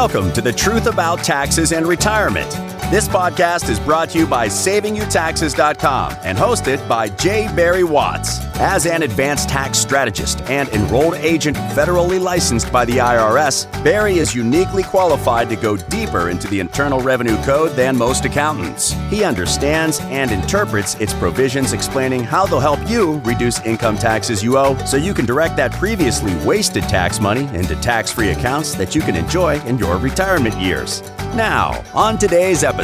Welcome to the Truth About Taxes and Retirement. This podcast is brought to you by SavingYouTaxes.com and hosted by J. Barry Watts. As an advanced tax strategist and enrolled agent federally licensed by the IRS, Barry is uniquely qualified to go deeper into the Internal Revenue Code than most accountants. He understands and interprets its provisions explaining how they'll help you reduce income taxes you owe so you can direct that previously wasted tax money into tax free accounts that you can enjoy in your retirement years. Now, on today's episode.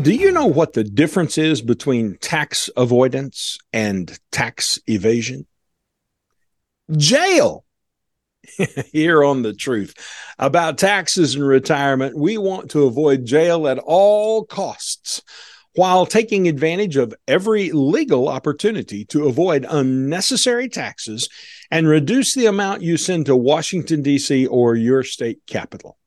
Do you know what the difference is between tax avoidance and tax evasion? Jail. Here on the truth about taxes and retirement, we want to avoid jail at all costs while taking advantage of every legal opportunity to avoid unnecessary taxes and reduce the amount you send to Washington, D.C. or your state capital.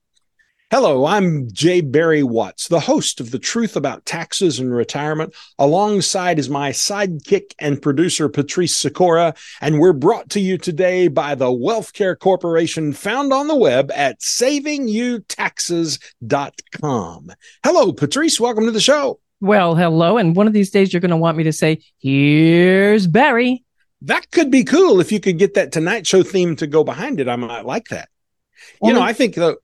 Hello, I'm J. Barry Watts, the host of The Truth About Taxes and Retirement. Alongside is my sidekick and producer, Patrice Sikora, and we're brought to you today by the Wealthcare Corporation, found on the web at savingyouTaxes.com. Hello, Patrice. Welcome to the show. Well, hello. And one of these days, you're going to want me to say, Here's Barry. That could be cool if you could get that Tonight Show theme to go behind it. I might like that. You know, I think the.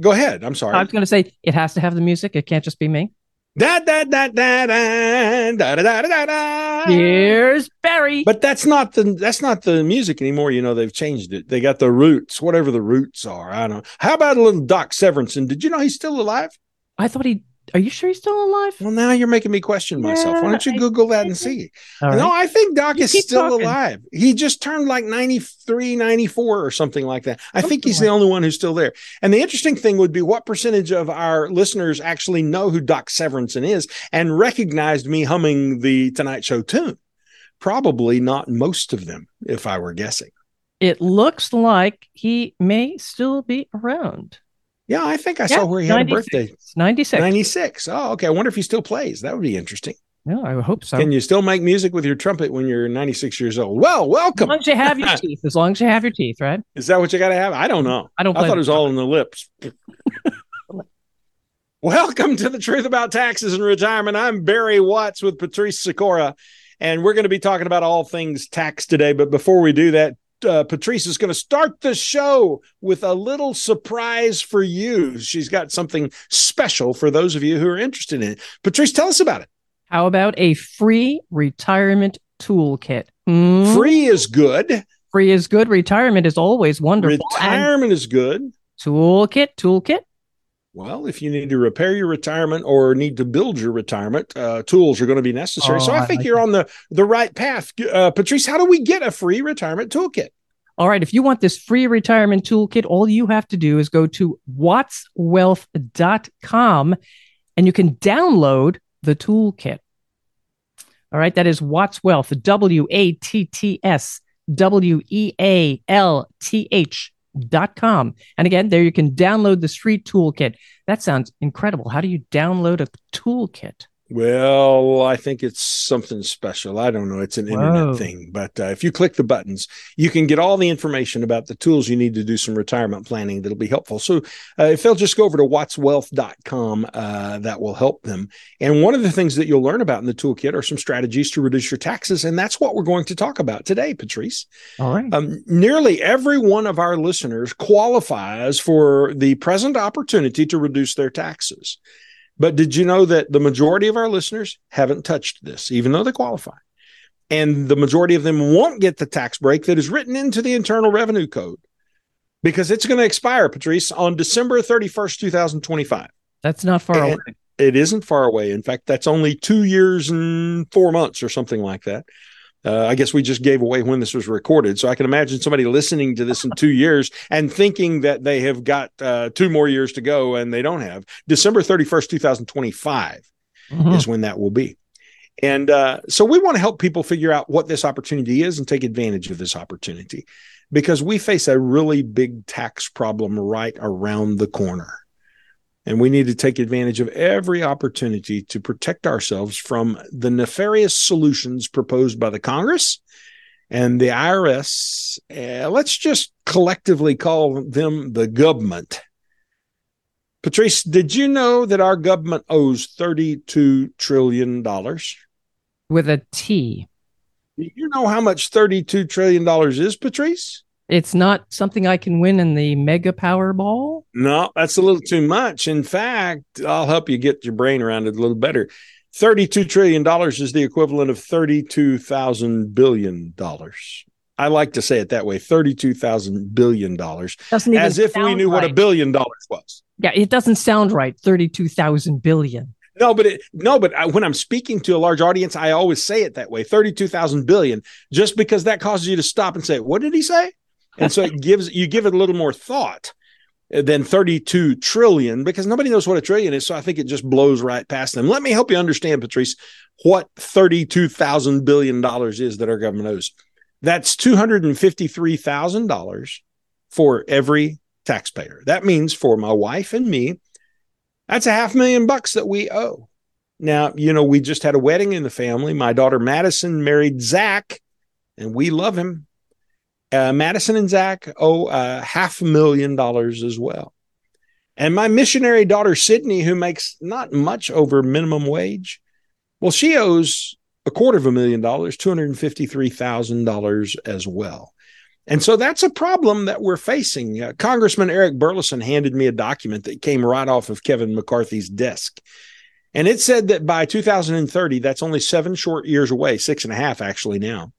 Go ahead. I'm sorry. I was going to say it has to have the music. It can't just be me. Da da da da da da da da da da. Here's Barry. But that's not the that's not the music anymore. You know they've changed it. They got the roots, whatever the roots are. I don't know. How about a little Doc Severinsen? Did you know he's still alive? I thought he. Are you sure he's still alive? Well, now you're making me question myself. Why don't you Yeah, Google that and see? Right. No, I think Doc You is still talking. alive. He just turned like 93, 94 or something like that. I think he's the only one who's still there. And the interesting thing would be what percentage of our listeners actually know who Doc Severinsen is and recognized me humming the Tonight Show tune. Probably not most of them, if I were guessing. It looks like he may still be around. Yeah, I think I Yeah, saw where he had a birthday. 96. 96. Oh, okay. I wonder if he still plays. That would be interesting. No, I hope so. Can you still make music with your trumpet when you're 96 years old? Well, welcome. as long as you have your teeth. As long as you have your teeth, right? Is that what you got to have? I don't know. I don't I thought it was all in the lips. Welcome to the Truth About Taxes and Retirement. I'm Barry Watts with Patrice Sikora, and we're going to be talking about all things tax today. But before we do that, uh, Patrice is going to start the show with a little surprise for you. She's got something special for those of you who are interested in it. Patrice, tell us about it. How about a free retirement toolkit? Hmm? Free is good. Free is good. Retirement is always wonderful. And Retirement is good. toolkit, toolkit. Well, if you need to repair your retirement or need to build your retirement, uh, tools are going to be necessary. so Oh, I I think like you're on the the right path, uh, Patrice. How do we get a free retirement toolkit? All right. If you want this free retirement toolkit, all you have to do is go to wattswealth.com and you can download the toolkit. All right. That is Watts Wealth, W A T T S W E A L T H com. And again, there you can download the free toolkit. That sounds incredible. How do you download a toolkit? Well, I think it's something special. I don't know. It's an Whoa. internet thing, but uh, if you click the buttons, you can get all the information about the tools you need to do some retirement planning that'll be helpful. So uh, if they'll just go over to wattswealth.com, uh, that will help them. And one of the things that you'll learn about in the toolkit are some strategies to reduce your taxes. And that's what we're going to talk about today, Patrice. All right. Um, nearly every one of our listeners qualifies for the present opportunity to reduce their taxes. But did you know that the majority of our listeners haven't touched this, even though they qualify? And the majority of them won't get the tax break that is written into the Internal Revenue Code because it's going to expire, Patrice, on December 31st, 2025. That's not far and- away. It isn't far away. In fact, that's only two years and four months or something like that. Uh, I guess we just gave away when this was recorded. So I can imagine somebody listening to this in two years and thinking that they have got uh, two more years to go and they don't have. December 31st, 2025 Mhm. is when that will be. And uh, so we want to help people figure out what this opportunity is and take advantage of this opportunity because we face a really big tax problem right around the corner. And we need to take advantage of every opportunity to protect ourselves from the nefarious solutions proposed by the Congress And the IRS, uh, let's just collectively call them the government. Patrice, did you know that our government owes $32 trillion? With a T. Do you know how much $32 trillion is, Patrice? It's not something I can win in the mega Powerball. No, that's a little too much. In fact, I'll help you get your brain around it a little better. $32 trillion is the equivalent of $32,000 billion. I like to say it that way $32,000 billion. As if we knew right. what a billion dollars was. Yeah, it doesn't sound right. 32,000 billion. No, but it, no, but I, when I'm speaking to a large audience, I always say it that way 32,000 billion, just because that causes you to stop and say, What did he say? And so it gives you give it a little more thought than 32 trillion because nobody knows what a trillion is. So I think it just blows right past them. Let me help you understand, Patrice, what $32,000 billion is that our government owes. That's $253,000 for every taxpayer. That means for my wife and me, that's a half million bucks that we owe. Now, you know, we just had a wedding in the family. My daughter Madison married Zach, and we love him. Uh, Madison and Zach owe a half a million dollars as well. And my missionary daughter, Sydney, who makes not much over minimum wage, well, she owes a quarter of a million dollars, $253,000 as well. And so that's a problem that we're facing. Uh, Congressman Eric Burlison handed me a document that came right off of Kevin McCarthy's desk. And it said that by 2030, that's only seven short years away, six and a half actually now.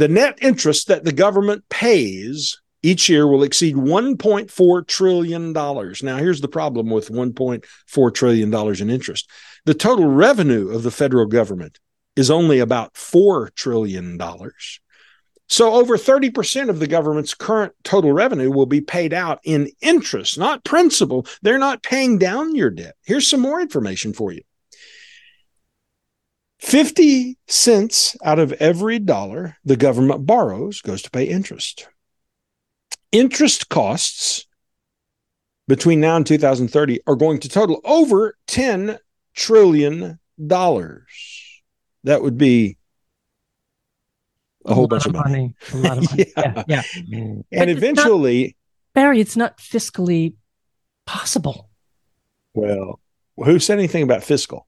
The net interest that the government pays each year will exceed $1.4 trillion. Now, here's the problem with $1.4 trillion in interest the total revenue of the federal government is only about $4 trillion. So, over 30% of the government's current total revenue will be paid out in interest, not principal. They're not paying down your debt. Here's some more information for you 50 cents out of every dollar the government borrows goes to pay interest. Interest costs between now and 2030 are going to total over $10 trillion. That would be a, a whole bunch of money. money. A lot of money. yeah. yeah. yeah. And but eventually, it's not, Barry, it's not fiscally possible. Well, who said anything about fiscal?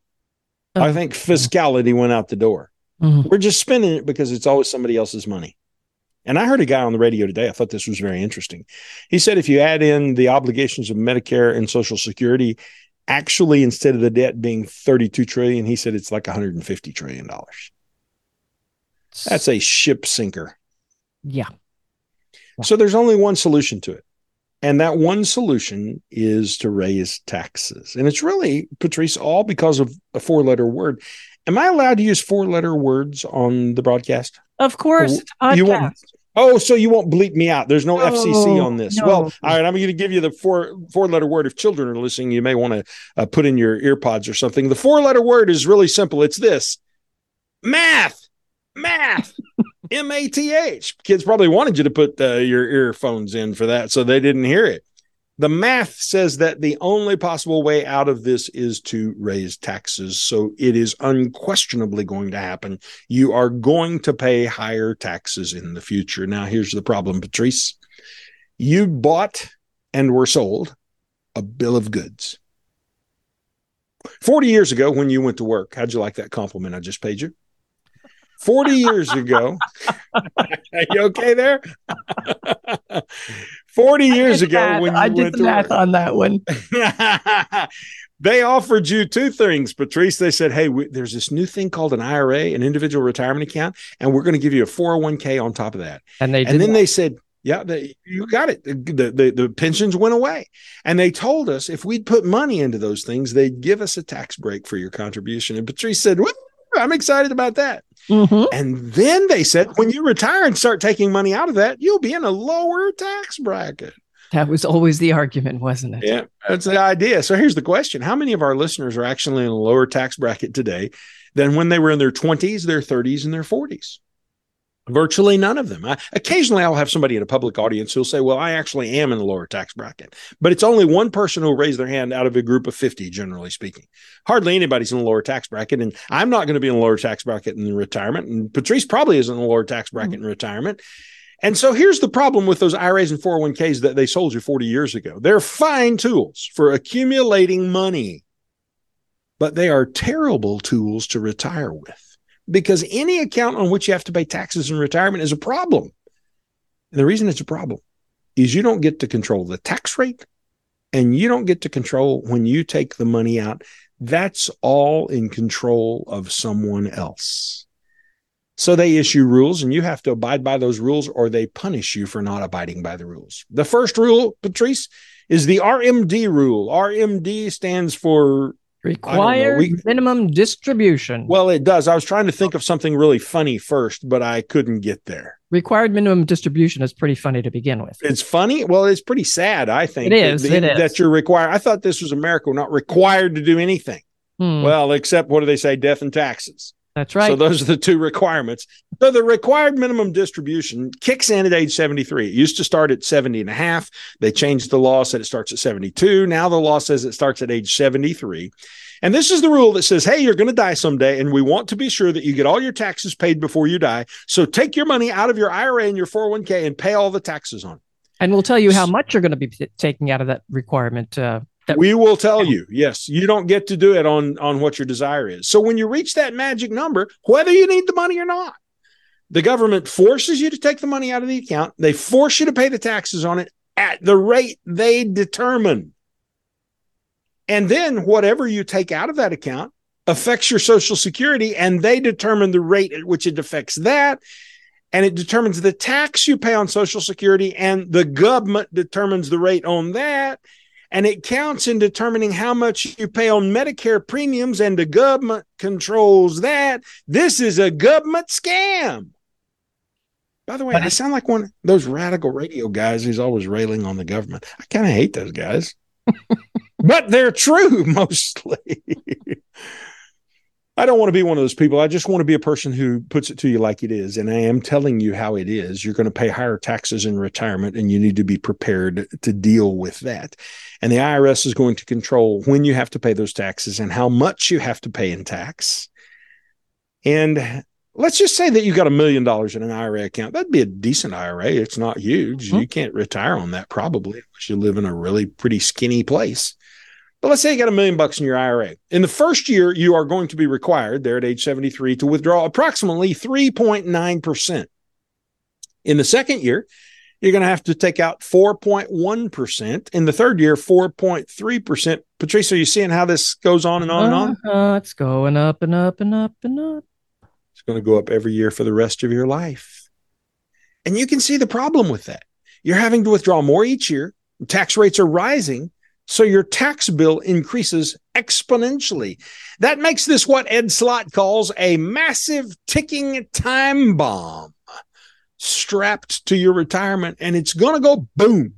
I oh. think fiscality went out the door. Mm-hmm. We're just spending it because it's always somebody else's money. And I heard a guy on the radio today. I thought this was very interesting. He said if you add in the obligations of Medicare and Social Security, actually instead of the debt being 32 trillion, he said it's like 150 trillion dollars. That's a ship sinker. Yeah. So there's only one solution to it. And that one solution is to raise taxes. And it's really, Patrice, all because of a four letter word. Am I allowed to use four letter words on the broadcast? Of course. You won't, oh, so you won't bleep me out. There's no, no FCC on this. No. Well, all right. I'm going to give you the four four letter word. If children are listening, you may want to uh, put in your earpods or something. The four letter word is really simple. It's this math, math. M A T H. Kids probably wanted you to put uh, your earphones in for that, so they didn't hear it. The math says that the only possible way out of this is to raise taxes. So it is unquestionably going to happen. You are going to pay higher taxes in the future. Now, here's the problem, Patrice. You bought and were sold a bill of goods. 40 years ago, when you went to work, how'd you like that compliment I just paid you? 40 years ago. Are you okay there? 40 years ago math. when you I did the math work, on that one. they offered you two things, Patrice. They said, "Hey, we, there's this new thing called an IRA, an individual retirement account, and we're going to give you a 401k on top of that." And they and then that. they said, "Yeah, they, you got it. The, the the pensions went away." And they told us if we'd put money into those things, they'd give us a tax break for your contribution. And Patrice said, "What?" I'm excited about that. Mm-hmm. And then they said, when you retire and start taking money out of that, you'll be in a lower tax bracket. That was always the argument, wasn't it? Yeah, that's the idea. So here's the question How many of our listeners are actually in a lower tax bracket today than when they were in their 20s, their 30s, and their 40s? Virtually none of them. I, occasionally, I'll have somebody in a public audience who'll say, Well, I actually am in the lower tax bracket. But it's only one person who'll raise their hand out of a group of 50, generally speaking. Hardly anybody's in the lower tax bracket. And I'm not going to be in the lower tax bracket in retirement. And Patrice probably isn't in the lower tax bracket mm-hmm. in retirement. And so here's the problem with those IRAs and 401ks that they sold you 40 years ago. They're fine tools for accumulating money, but they are terrible tools to retire with because any account on which you have to pay taxes in retirement is a problem. And the reason it's a problem is you don't get to control the tax rate and you don't get to control when you take the money out. That's all in control of someone else. So they issue rules and you have to abide by those rules or they punish you for not abiding by the rules. The first rule, Patrice, is the RMD rule. RMD stands for Required we, minimum distribution. Well, it does. I was trying to think of something really funny first, but I couldn't get there. Required minimum distribution is pretty funny to begin with. It's funny. Well, it's pretty sad, I think. It is. That, it is. that you're required. I thought this was America, we're not required to do anything. Hmm. Well, except what do they say? Death and taxes. That's right. So those are the two requirements. So the required minimum distribution kicks in at age 73. It used to start at 70 and a half. They changed the law, said it starts at 72. Now the law says it starts at age 73. And this is the rule that says, hey, you're going to die someday, and we want to be sure that you get all your taxes paid before you die. So take your money out of your IRA and your 401k and pay all the taxes on it. And we'll tell you how much you're going to be taking out of that requirement uh, that we will tell you, yes, you don't get to do it on on what your desire is. So when you reach that magic number, whether you need the money or not, the government forces you to take the money out of the account. They force you to pay the taxes on it at the rate they determine. And then whatever you take out of that account affects your social security and they determine the rate at which it affects that and it determines the tax you pay on social security and the government determines the rate on that and it counts in determining how much you pay on Medicare premiums, and the government controls that. This is a government scam. By the way, I sound like one of those radical radio guys who's always railing on the government. I kind of hate those guys, but they're true mostly. I don't want to be one of those people. I just want to be a person who puts it to you like it is. And I am telling you how it is. You're going to pay higher taxes in retirement, and you need to be prepared to deal with that. And the IRS is going to control when you have to pay those taxes and how much you have to pay in tax. And let's just say that you got a million dollars in an IRA account. That'd be a decent IRA. It's not huge. Mm-hmm. You can't retire on that probably unless you live in a really pretty skinny place. But let's say you got a million bucks in your IRA. In the first year, you are going to be required there at age 73 to withdraw approximately 3.9%. In the second year, you're going to have to take out 4.1%. In the third year, 4.3%. Patrice, are you seeing how this goes on and on and on? Uh, it's going up and up and up and up. It's going to go up every year for the rest of your life. And you can see the problem with that. You're having to withdraw more each year. Tax rates are rising so your tax bill increases exponentially. That makes this what Ed Slott calls a massive ticking time bomb strapped to your retirement, and it's going to go boom.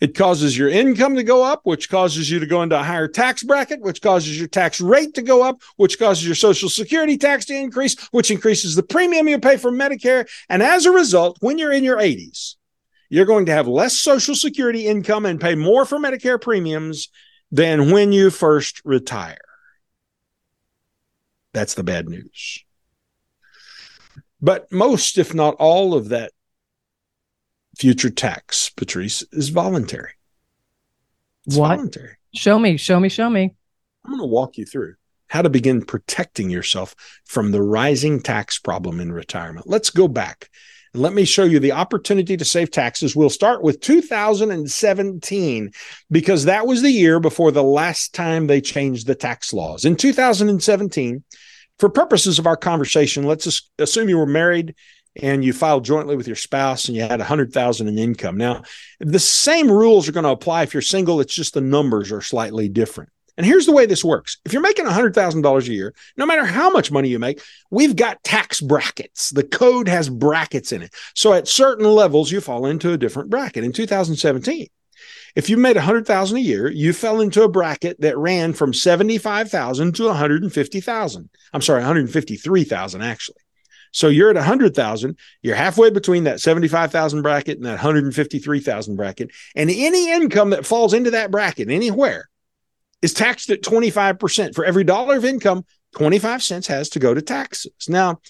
It causes your income to go up, which causes you to go into a higher tax bracket, which causes your tax rate to go up, which causes your social security tax to increase, which increases the premium you pay for Medicare. And as a result, when you're in your 80s, you're going to have less Social Security income and pay more for Medicare premiums than when you first retire. That's the bad news. But most, if not all, of that future tax, Patrice, is voluntary. It's what? voluntary. Show me, show me, show me. I'm going to walk you through how to begin protecting yourself from the rising tax problem in retirement. Let's go back let me show you the opportunity to save taxes. We'll start with 2017 because that was the year before the last time they changed the tax laws. In 2017, for purposes of our conversation, let's assume you were married and you filed jointly with your spouse and you had 100,000 in income. Now, the same rules are going to apply if you're single, it's just the numbers are slightly different. And here's the way this works. If you're making $100,000 a year, no matter how much money you make, we've got tax brackets. The code has brackets in it. So at certain levels, you fall into a different bracket. In 2017, if you made 100,000 a year, you fell into a bracket that ran from 75,000 to 150,000. I'm sorry, 153,000 actually. So you're at 100,000, you're halfway between that 75,000 bracket and that 153,000 bracket. And any income that falls into that bracket anywhere is taxed at 25%. For every dollar of income, 25 cents has to go to taxes. Now,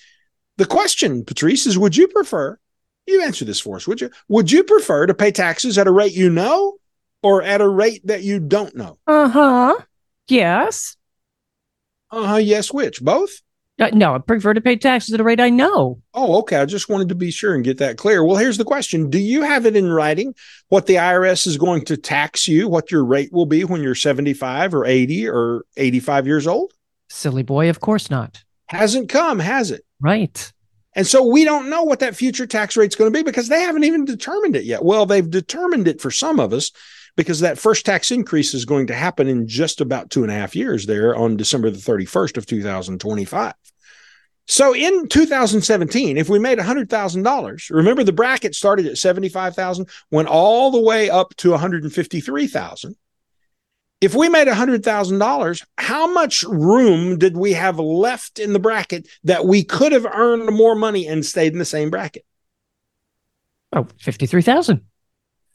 the question, Patrice, is would you prefer, you answer this for us, would you? Would you prefer to pay taxes at a rate you know or at a rate that you don't know? Uh huh. Yes. Uh huh. Yes. Which? Both? Uh, no, I prefer to pay taxes at a rate I know. Oh, okay. I just wanted to be sure and get that clear. Well, here's the question Do you have it in writing what the IRS is going to tax you, what your rate will be when you're 75 or 80 or 85 years old? Silly boy, of course not. Hasn't come, has it? Right. And so we don't know what that future tax rate's going to be because they haven't even determined it yet. Well, they've determined it for some of us because that first tax increase is going to happen in just about two and a half years there on December the 31st of 2025. So in 2017, if we made $100,000, remember the bracket started at 75,000, went all the way up to 153,000. If we made $100,000, how much room did we have left in the bracket that we could have earned more money and stayed in the same bracket? Oh, 53,000.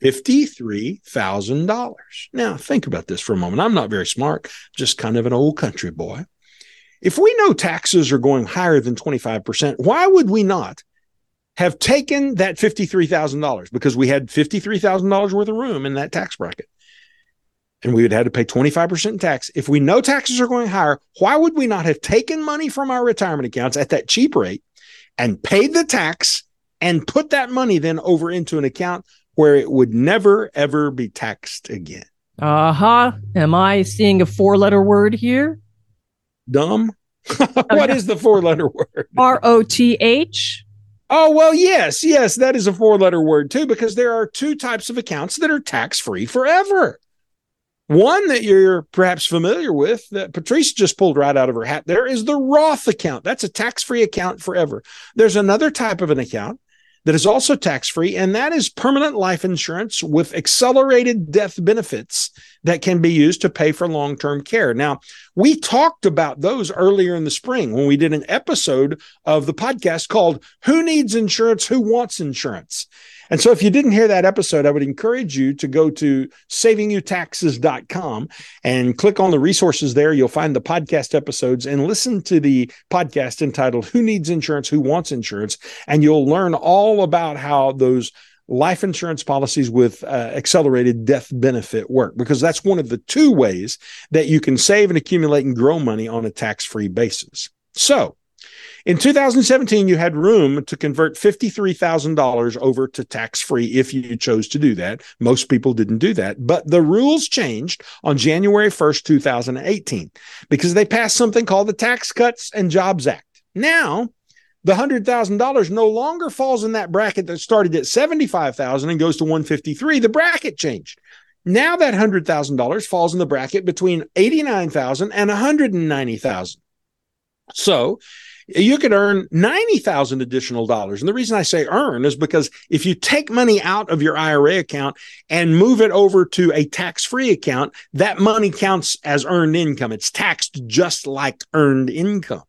$53,000. Now, think about this for a moment. I'm not very smart, just kind of an old country boy. If we know taxes are going higher than 25%, why would we not have taken that $53,000 because we had $53,000 worth of room in that tax bracket? And we would have had to pay 25% in tax. If we know taxes are going higher, why would we not have taken money from our retirement accounts at that cheap rate and paid the tax and put that money then over into an account where it would never, ever be taxed again? Uh huh. Am I seeing a four letter word here? Dumb? what is the four letter word? R O T H. Oh, well, yes, yes, that is a four letter word too, because there are two types of accounts that are tax free forever. One that you're perhaps familiar with that Patrice just pulled right out of her hat there is the Roth account. That's a tax free account forever. There's another type of an account that is also tax free, and that is permanent life insurance with accelerated death benefits that can be used to pay for long term care. Now, we talked about those earlier in the spring when we did an episode of the podcast called Who Needs Insurance? Who Wants Insurance? And so if you didn't hear that episode, I would encourage you to go to savingyoutaxes.com and click on the resources there. You'll find the podcast episodes and listen to the podcast entitled Who Needs Insurance? Who Wants Insurance? And you'll learn all about how those life insurance policies with uh, accelerated death benefit work because that's one of the two ways that you can save and accumulate and grow money on a tax free basis. So, in 2017, you had room to convert $53,000 over to tax free if you chose to do that. Most people didn't do that, but the rules changed on January 1st, 2018, because they passed something called the Tax Cuts and Jobs Act. Now, the $100,000 no longer falls in that bracket that started at $75,000 and goes to $153. The bracket changed. Now that $100,000 falls in the bracket between $89,000 and 190,000. So, you could earn 90,000 additional dollars. And the reason I say earn is because if you take money out of your IRA account and move it over to a tax free account, that money counts as earned income. It's taxed just like earned income.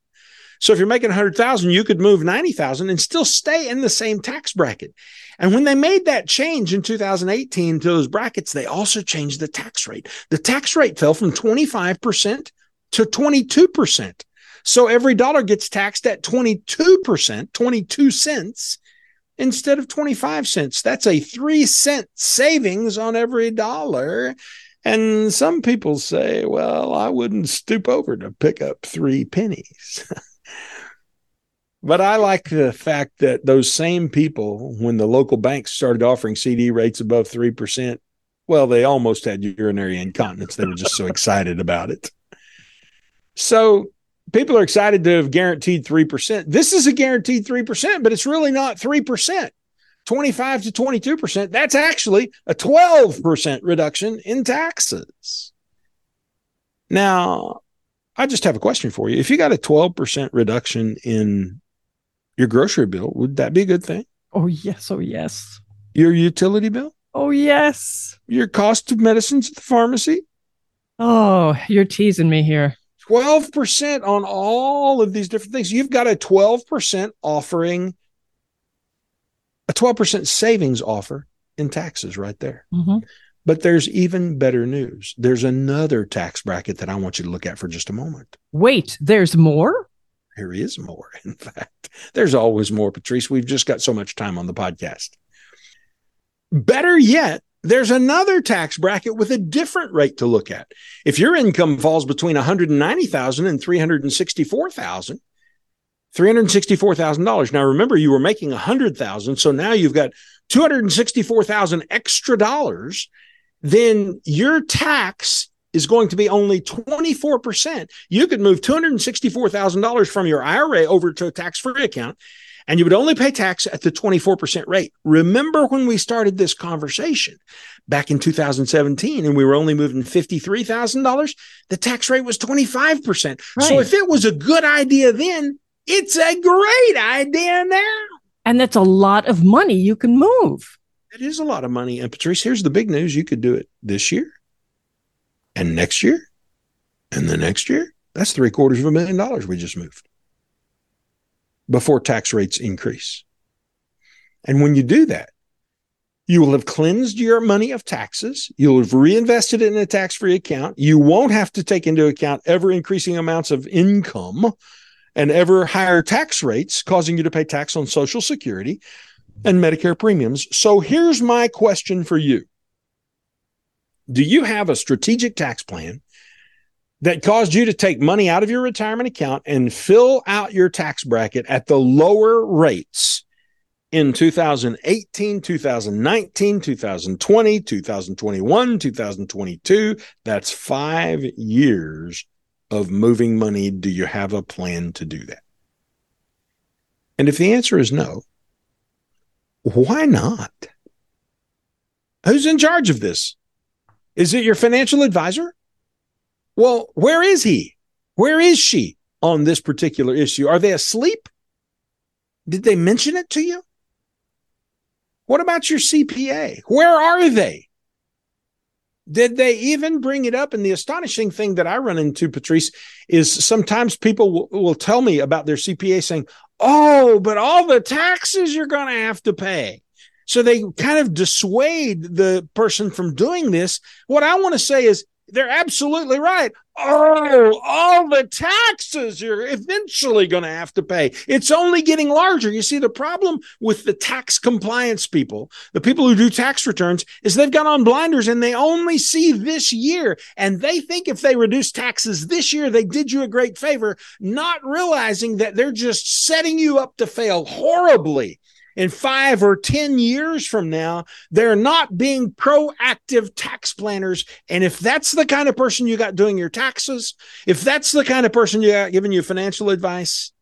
So if you're making 100,000, you could move 90,000 and still stay in the same tax bracket. And when they made that change in 2018 to those brackets, they also changed the tax rate. The tax rate fell from 25% to 22%. So every dollar gets taxed at 22%, 22 cents instead of 25 cents. That's a three cent savings on every dollar. And some people say, well, I wouldn't stoop over to pick up three pennies. but I like the fact that those same people, when the local banks started offering CD rates above 3%, well, they almost had urinary incontinence. They were just so excited about it. So people are excited to have guaranteed 3%. This is a guaranteed 3%, but it's really not 3%. 25 to 22%. That's actually a 12% reduction in taxes. Now, I just have a question for you. If you got a 12% reduction in your grocery bill, would that be a good thing? Oh, yes. Oh, yes. Your utility bill? Oh, yes. Your cost of medicines at the pharmacy? Oh, you're teasing me here. 12% on all of these different things. You've got a 12% offering, a 12% savings offer in taxes right there. Mm-hmm. But there's even better news. There's another tax bracket that I want you to look at for just a moment. Wait, there's more? There is more. In fact, there's always more, Patrice. We've just got so much time on the podcast. Better yet, there's another tax bracket with a different rate to look at. If your income falls between 190,000 and 364,000, $364,000. Now remember you were making 100,000, so now you've got 264,000 extra dollars, then your tax is going to be only 24%. You could move $264,000 from your IRA over to a tax-free account and you would only pay tax at the 24% rate. Remember when we started this conversation back in 2017 and we were only moving $53,000? The tax rate was 25%. Right. So if it was a good idea then, it's a great idea now. And that's a lot of money you can move. It is a lot of money. And Patrice, here's the big news you could do it this year and next year and the next year. That's three quarters of a million dollars we just moved before tax rates increase. And when you do that, you will have cleansed your money of taxes. You'll have reinvested it in a tax free account. You won't have to take into account ever increasing amounts of income and ever higher tax rates, causing you to pay tax on Social Security and Medicare premiums. So here's my question for you Do you have a strategic tax plan that caused you to take money out of your retirement account and fill out your tax bracket at the lower rates in 2018, 2019, 2020, 2021, 2022. That's five years of moving money. Do you have a plan to do that? And if the answer is no, why not? Who's in charge of this? Is it your financial advisor? Well, where is he? Where is she on this particular issue? Are they asleep? Did they mention it to you? What about your CPA? Where are they? Did they even bring it up? And the astonishing thing that I run into, Patrice, is sometimes people will, will tell me about their CPA saying, Oh, but all the taxes you're going to have to pay. So they kind of dissuade the person from doing this. What I want to say is they're absolutely right. Oh, all the taxes you're eventually going to have to pay. It's only getting larger. You see, the problem with the tax compliance people, the people who do tax returns, is they've got on blinders and they only see this year. And they think if they reduce taxes this year, they did you a great favor, not realizing that they're just setting you up to fail horribly in five or 10 years from now, they're not being proactive tax planners. And if that's the kind of person you got doing your taxes, if that's the kind of person you got giving you financial advice,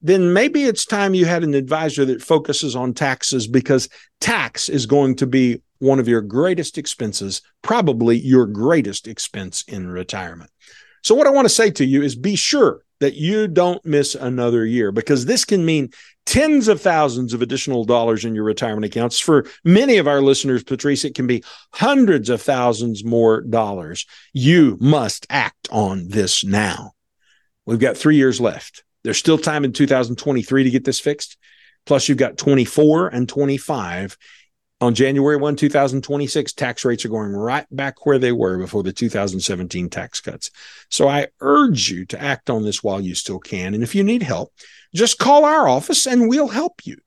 then maybe it's time you had an advisor that focuses on taxes because tax is going to be one of your greatest expenses, probably your greatest expense in retirement. So, what I want to say to you is be sure that you don't miss another year because this can mean tens of thousands of additional dollars in your retirement accounts. For many of our listeners, Patrice, it can be hundreds of thousands more dollars. You must act on this now. We've got three years left. There's still time in 2023 to get this fixed. Plus, you've got 24 and 25 on January 1, 2026, tax rates are going right back where they were before the 2017 tax cuts. So I urge you to act on this while you still can. And if you need help, just call our office and we'll help you.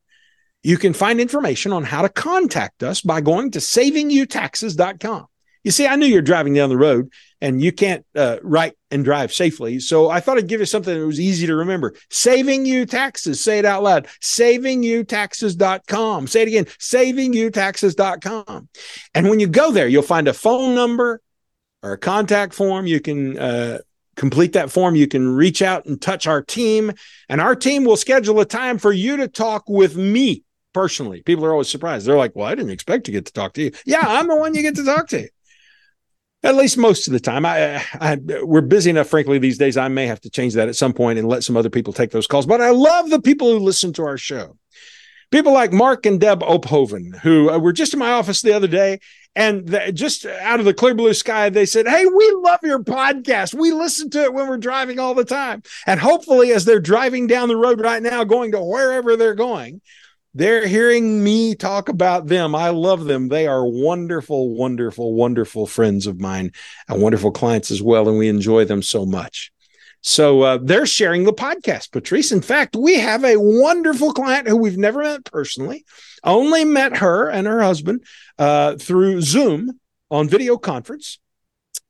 You can find information on how to contact us by going to savingyouTaxes.com. You see, I knew you're driving down the road and you can't uh, write and drive safely. So I thought I'd give you something that was easy to remember. Saving You Taxes. Say it out loud. SavingYouTaxes.com. Say it again. SavingYouTaxes.com. And when you go there, you'll find a phone number or a contact form. You can uh, complete that form. You can reach out and touch our team, and our team will schedule a time for you to talk with me personally. People are always surprised. They're like, well, I didn't expect to get to talk to you. Yeah, I'm the one you get to talk to at least most of the time. I, I, we're busy enough, frankly, these days. I may have to change that at some point and let some other people take those calls. But I love the people who listen to our show. People like Mark and Deb Ophoven, who uh, were just in my office the other day, And the, just out of the clear blue sky, they said, Hey, we love your podcast. We listen to it when we're driving all the time. And hopefully, as they're driving down the road right now, going to wherever they're going, they're hearing me talk about them. I love them. They are wonderful, wonderful, wonderful friends of mine and wonderful clients as well. And we enjoy them so much. So uh, they're sharing the podcast, Patrice. In fact, we have a wonderful client who we've never met personally, only met her and her husband uh, through Zoom on video conference.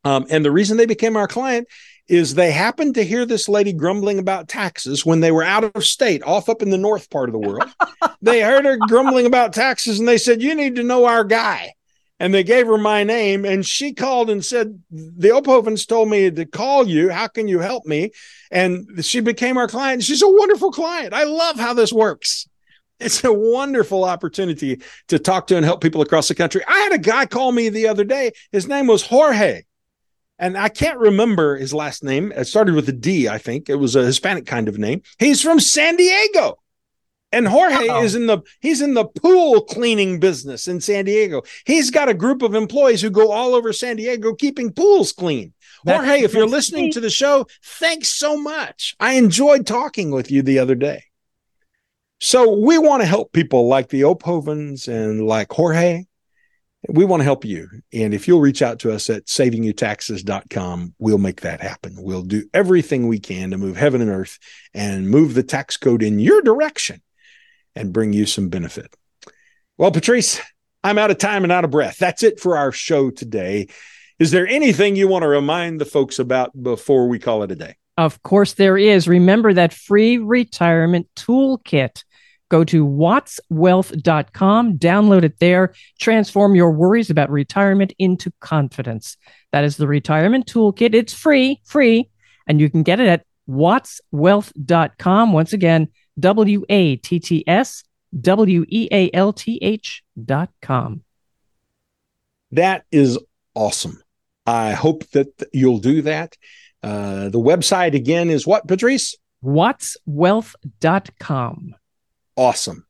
Um, and the reason they became our client is they happened to hear this lady grumbling about taxes when they were out of state, off up in the north part of the world. they heard her grumbling about taxes and they said, You need to know our guy. And they gave her my name and she called and said, The Ophovens told me to call you. How can you help me? And she became our client. She's a wonderful client. I love how this works. It's a wonderful opportunity to talk to and help people across the country. I had a guy call me the other day. His name was Jorge and I can't remember his last name. It started with a D, I think. It was a Hispanic kind of name. He's from San Diego. And Jorge Uh-oh. is in the he's in the pool cleaning business in San Diego. He's got a group of employees who go all over San Diego keeping pools clean. That's, Jorge, if you're listening to the show, thanks so much. I enjoyed talking with you the other day. So we want to help people like the Ophovens and like Jorge we want to help you. And if you'll reach out to us at savingyoutaxes.com, we'll make that happen. We'll do everything we can to move heaven and earth and move the tax code in your direction and bring you some benefit. Well, Patrice, I'm out of time and out of breath. That's it for our show today. Is there anything you want to remind the folks about before we call it a day? Of course, there is. Remember that free retirement toolkit Go to wattswealth.com, download it there, transform your worries about retirement into confidence. That is the retirement toolkit. It's free, free, and you can get it at wattswealth.com. Once again, W A T T S W E A L T H.com. That is awesome. I hope that you'll do that. Uh, the website again is what, Patrice? Wattswealth.com awesome.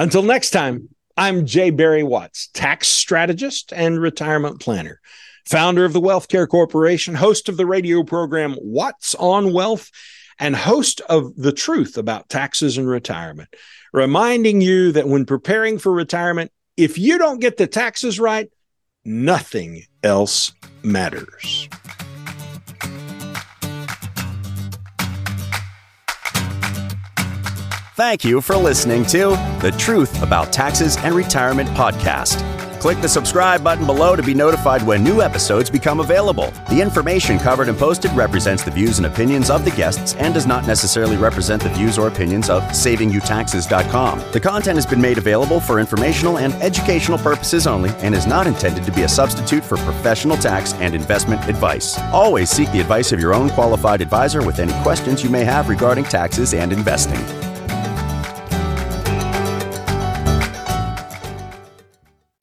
Until next time, I'm J. Barry Watts, tax strategist and retirement planner, founder of the Wealth Care Corporation, host of the radio program Watts on Wealth, and host of The Truth About Taxes and Retirement, reminding you that when preparing for retirement, if you don't get the taxes right, nothing else matters. Thank you for listening to the Truth About Taxes and Retirement podcast. Click the subscribe button below to be notified when new episodes become available. The information covered and posted represents the views and opinions of the guests and does not necessarily represent the views or opinions of SavingYouTaxes.com. The content has been made available for informational and educational purposes only and is not intended to be a substitute for professional tax and investment advice. Always seek the advice of your own qualified advisor with any questions you may have regarding taxes and investing.